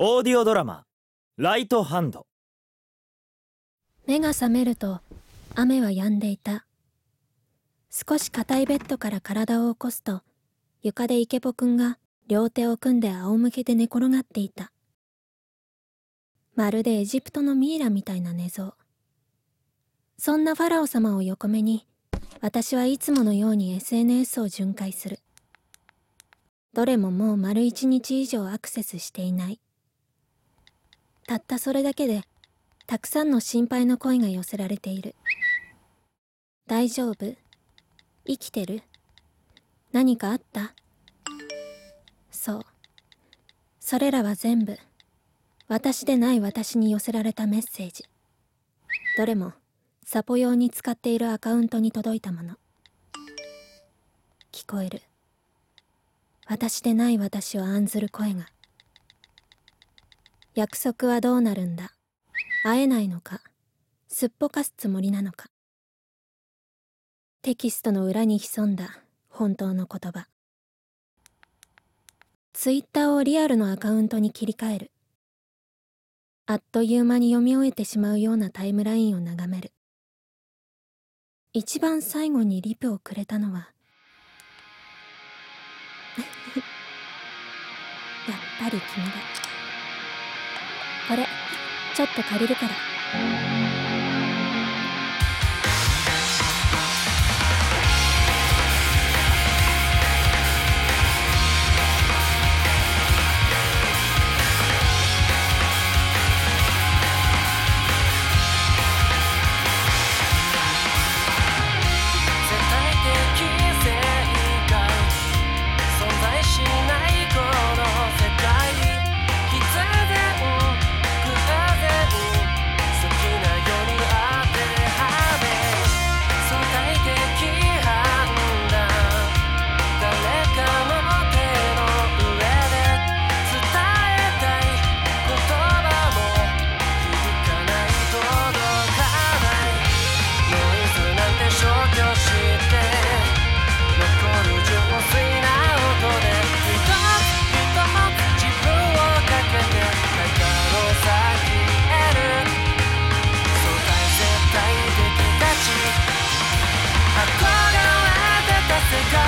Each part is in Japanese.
オーディオドラマ「ライトハンド」目が覚めると雨は止んでいた。少し硬いベッドから体を起こすと床でイケポくんが両手を組んで仰向けで寝転がっていた。まるでエジプトのミイラみたいな寝相。そんなファラオ様を横目に私はいつものように SNS を巡回する。どれももう丸一日以上アクセスしていない。たったそれだけでたくさんの心配の声が寄せられている。大丈夫？生きてる？何かあった？そう。それらは全部。私でない私に寄せられたメッセージ。どれもサポ用に使っているアカウントに届いたもの。聞こえる。私でない私を案ずる声が。約束はどうなるんだ？会えないのか？すっぽかすつもりなのか？テキストの裏に潜んだ？本当の言葉。ツイッターをリアルのアカウントに切り替える。あっという間に読み終えてしまうようなタイムラインを眺める。一番最後にリプをくれたのは やっぱり君だ。これ。ちょっと借りるから。世界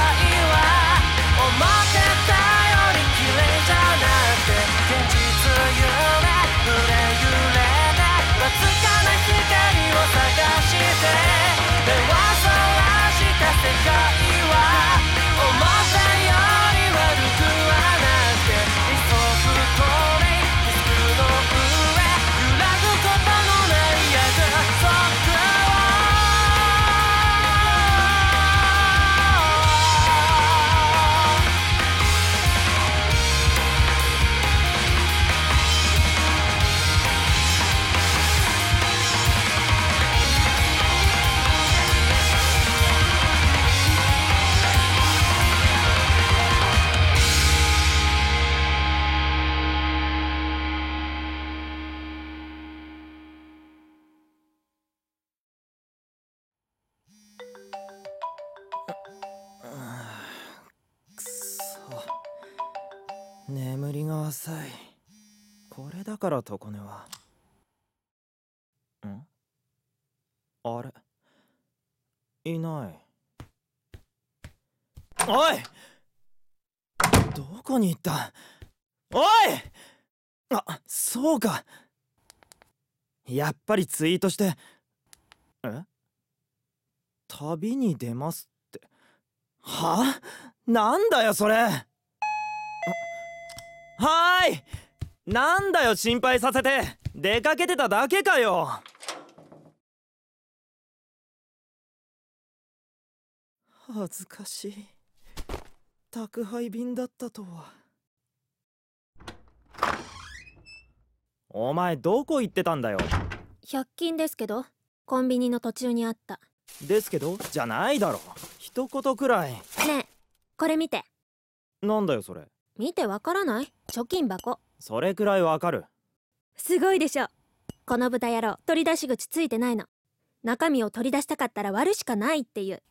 眠りが浅い。これだから常根は。ん？あれ？いない。おい！どこに行った？おい！あそうか。やっぱりツイートして。え？旅に出ますって。は？あなんだよそれ！はーい。なんだよ心配させて。出かけてただけかよ。恥ずかしい。宅配便だったとは。お前どこ行ってたんだよ？100均ですけど。コンビニの途中にあった。ですけどじゃないだろ。一言くらい。ねえこれ見て。なんだよそれ。見てわからない？貯金箱。それくらいわかる。すごいでしょ。この豚野郎取り出し口ついてないの。中身を取り出したかったら割るしかないっていう。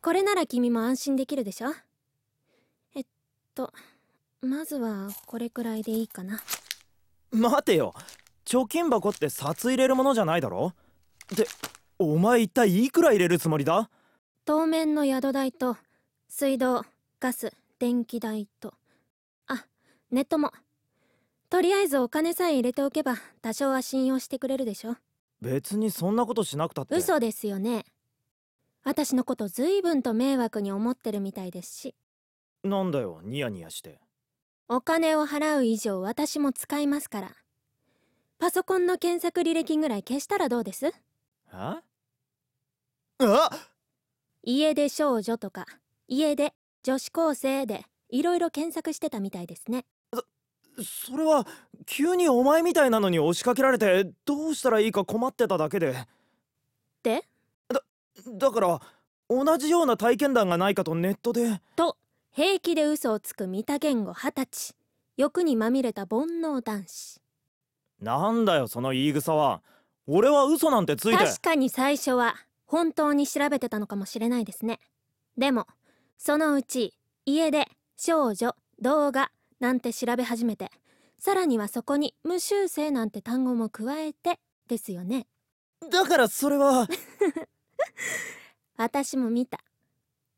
これなら君も安心できるでしょ。えっとまずはこれくらいでいいかな。待てよ。貯金箱って札入れるものじゃないだろ？ってお前一体いくら入れるつもりだ？当面の宿代と水道ガス電気代と。あネットも。とりあえずお金さえ入れておけば多少は信用してくれるでしょ。別にそんなことしなくたって。嘘ですよね。私のこと随分と迷惑に思ってるみたいですし。なんだよニヤニヤして。お金を払う以上私も使いますから。パソコンの検索履歴ぐらい消したらどうです？え？あ家出少女とか家出女子高生でいろいろ検索してたみたいですねそれは急にお前みたいなのに押しかけられてどうしたらいいか困ってただけで。で？だから同じような体験談がないかとネットで。と平気で嘘をつく三田言語二十歳。欲にまみれた煩悩男子。なんだよその言い草は。俺は嘘なんてついて。確かに最初は本当に調べてたのかもしれないですね。でもそのうち家で少女動画なんて調べ始めてさらにはそこに無修正なんて単語も加えてですよね。だからそれは。私も見た。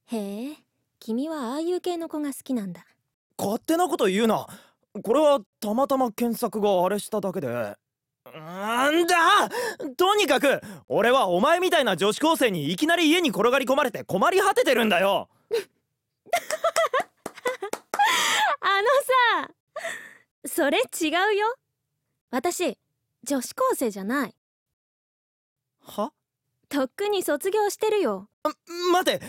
へえ君はああいう系の子が好きなんだ。勝手なこと言うな。これはたまたま検索があれしただけで。なんだ！とにかく俺はお前みたいな女子高生にいきなり家に転がり込まれて困り果ててるんだよ あのさそれ違うよ。私女子高生じゃない。は？とっくに卒業してるよ。待て。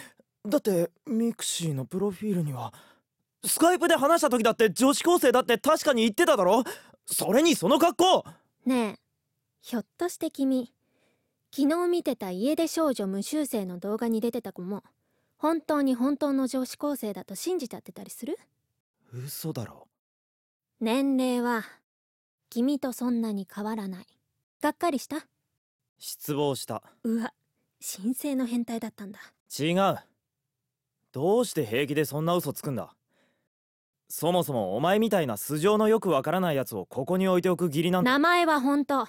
だってミクシーのプロフィールにはスカイプで話した時だって女子高生だって確かに言ってただろ？それにその格好。ねえひょっとして君昨日見てた家出少女無修正の動画に出てた子も本当に本当の女子高生だと信じちゃってたりする？嘘だろ。年齢は君とそんなに変わらない。がっかりした？失望した。うわ神聖の変態だったんだ。違う。どうして平気でそんな嘘つくんだ。そもそもお前みたいな素性のよくわからないやつをここに置いておく義理なんて名前は本当。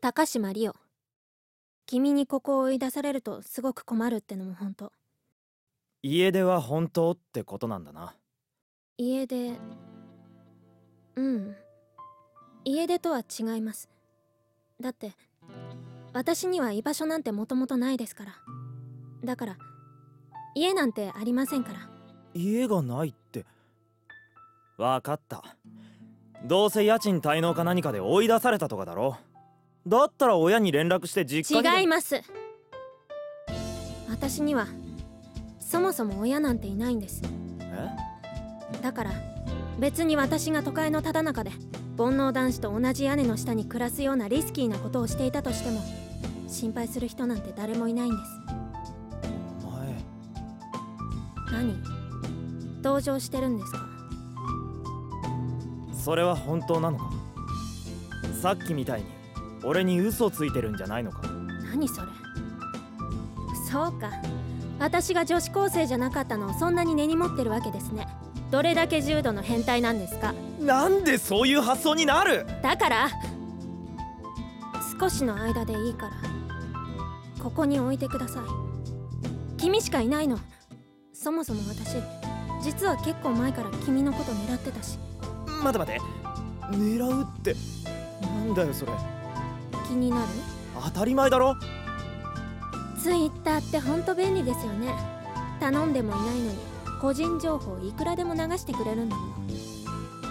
高島リオ君にここを追い出されるとすごく困るってのも本当。家出は本当ってことなんだな家出うん。家出とは違います。だって私には居場所なんてもともとないですから。だから家なんてありませんから。家がないって。わかった。どうせ家賃滞納か何かで追い出されたとかだろ。だったら親に連絡して実家に違います。私にはそもそも親なんていないんです。えだから別に私が都会のただ中で煩悩男子と同じ屋根の下に暮らすようなリスキーなことをしていたとしても心配する人なんて誰もいないんです。お前何？同情してるんですか？それは本当なのか？さっきみたいに俺に嘘ついてるんじゃないのか？何それ？そうか。私が女子高生じゃなかったのをそんなに根に持ってるわけですねどれだけ重度の変態なんですか？なんでそういう発想になる？だから少しの間でいいからここに置いてください。君しかいないの。そもそも私実は結構前から君のこと狙ってたし。待て待て。狙うってなんだよそれ。気になる？当たり前だろ。ツイッターってほんと便利ですよね。頼んでもいないのに個人情報いくらでも流してくれるんだもの。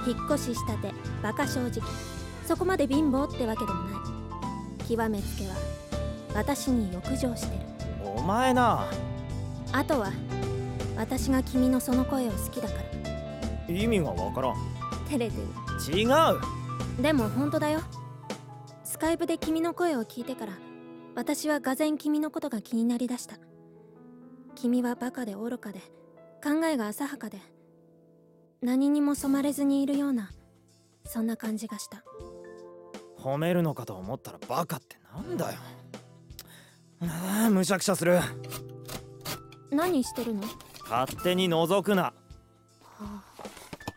引っ越ししたてバカ正直。そこまで貧乏ってわけでもない。極めつけは私に欲情してる。お前な。あとは私が君のその声を好きだから。意味がわからん。照れてる。違う。でも本当だよ。スカイプで君の声を聞いてから私はがぜん君のことが気になりだした。君はバカで愚かで考えが浅はかで何にも染まれずにいるようなそんな感じがした。褒めるのかと思ったらバカってなんだよ。ああむしゃくしゃする。何してるの？勝手に覗くな。はあ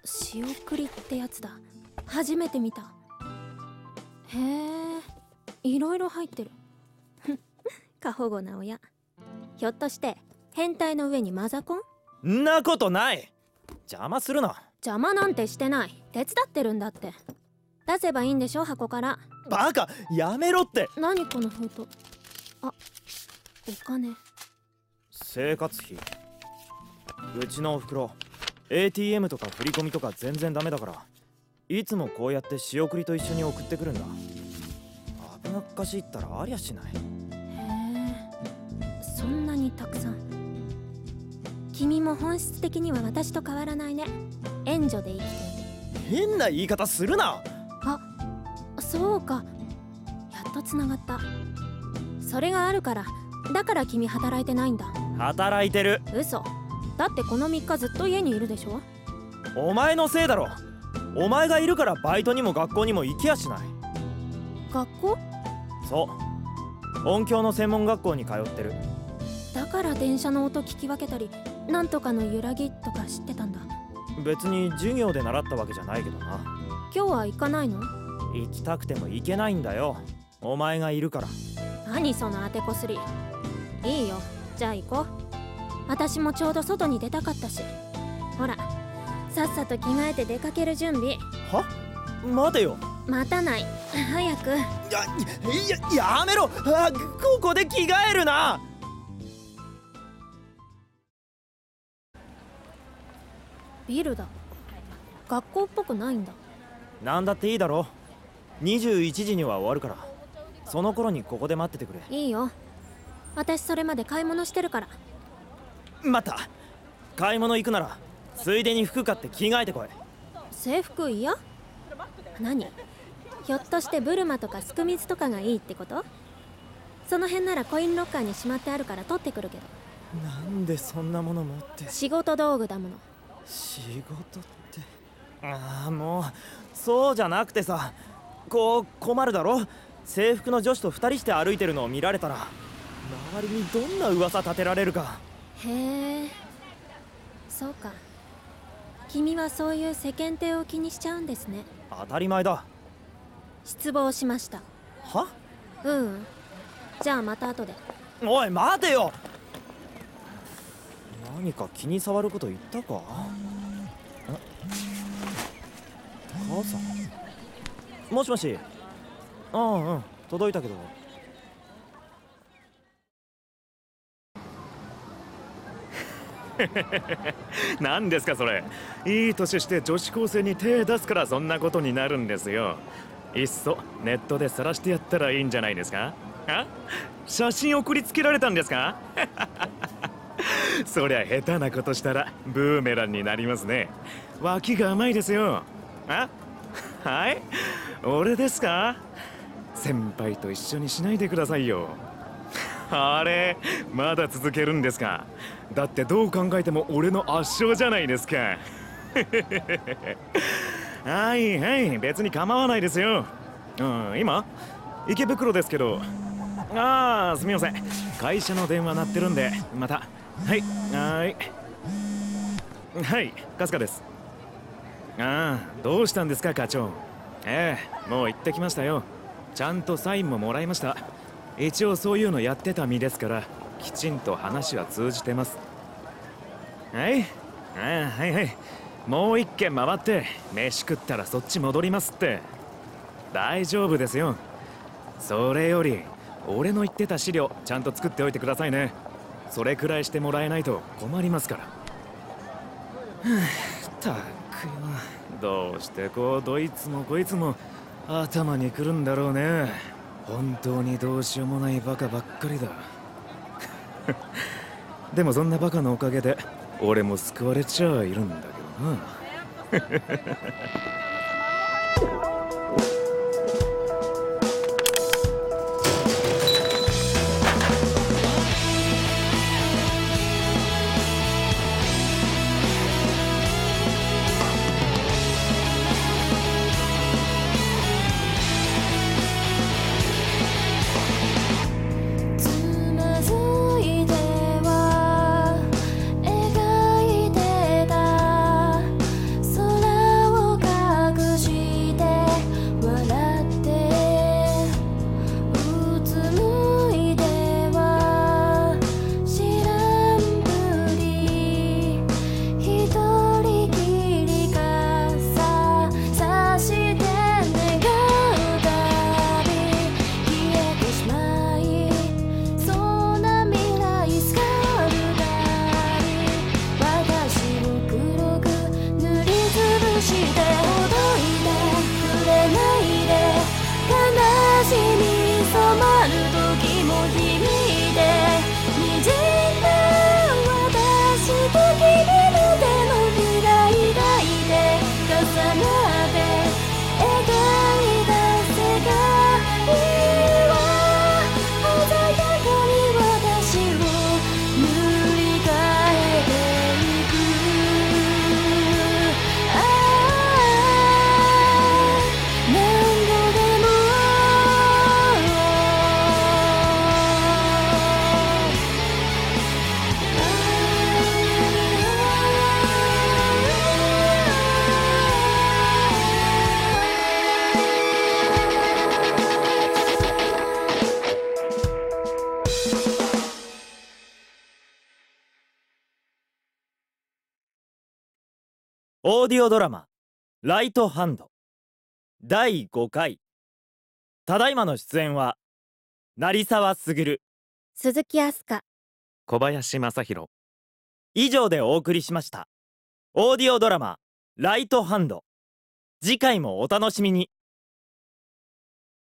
仕送りってやつだ。初めて見た。へえいろいろ入ってる。過保護な親。ひょっとして変態の上にマザコン？んなことない。邪魔するな。邪魔なんてしてない。手伝ってるんだって。出せばいいんでしょ箱から。バカやめろって。何この封筒。あお金。生活費。うちのおふくろ。ATM とか振り込みとか全然ダメだから。いつもこうやって仕送りと一緒に送ってくるんだ。危なっかしいったらありゃしない。へえ。そんなにたくさん君も本質的には私と変わらないね。援助で生きている。変な言い方するな。そうか。やっとつながった。それがあるから。だから君働いてないんだ。働いてる。嘘。だってこの3日ずっと家にいるでしょ。お前のせいだろ。お前がいるからバイトにも学校にも行きやしない。学校？そう。音響の専門学校に通ってる。だから電車の音聞き分けたりなんとかの揺らぎとか知ってたんだ。別に授業で習ったわけじゃないけどな。今日は行かないの？行きたくても行けないんだよ。お前がいるから。何その当てこすり。いいよ。じゃあ行こう。私もちょうど外に出たかったし。ほらさっさと着替えて出かける準備。は？待てよ。待たない。早く。やいややめろ。あここで着替えるなビルだ。学校っぽくないんだ。なんだっていいだろ21時には終わるから。その頃にここで待っててくれ。いいよ。私それまで買い物してるから。待った買い物行くならついでに服買って着替えてこい。制服嫌？何？ひょっとしてブルマとかスクミズとかがいいってこと？その辺ならコインロッカーにしまってあるから取ってくるけど。なんでそんなもの持って。仕事道具だもの仕事って。ああもうそうじゃなくてさ。こう困るだろ？制服の女子と2人して歩いてるのを見られたら。周りにどんな噂立てられるか。へえ。そうか。君はそういう世間体を気にしちゃうんですね。当たり前だ。失望しました。は？うん。じゃあまた後で。おい待てよ。何か気に障ること言ったか？母さん？もしもし。うんうん。届いたけど。何ですかそれ。いい年して女子高生に手出すからそんなことになるんですよ。いっそネットで晒してやったらいいんじゃないですか？あ？写真送りつけられたんですか？そりゃ下手なことしたらブーメランになりますね。脇が甘いですよ。あ？はい。俺ですか？先輩と一緒にしないでくださいよ。あれまだ続けるんですか？だってどう考えても俺の圧勝じゃないですか。はいはい別に構わないですよ。うん今？池袋ですけど。ああすみません。会社の電話鳴ってるんでまた。はいはい。はい春日です。ああどうしたんですか課長。ええもう行ってきましたよ。ちゃんとサインももらいました。一応そういうのやってた身ですからきちんと話は通じてます。はい。ああはいはい。もう一軒回って飯食ったらそっち戻りますって。大丈夫ですよ。それより俺の言ってた資料ちゃんと作っておいてくださいね。それくらいしてもらえないと困りますから。はあどうしてこうどいつもこいつも頭にくるんだろうね。本当にどうしようもないバカばっかりだ。でもそんなバカのおかげで俺も救われちゃいるんだけどな。オーディオドラマ「ライトハンド」第5回。ただいまの出演は成沢卓鈴木飛鳥小林正弘以上でお送りしました。オーディオドラマ「ライトハンド」次回もお楽しみに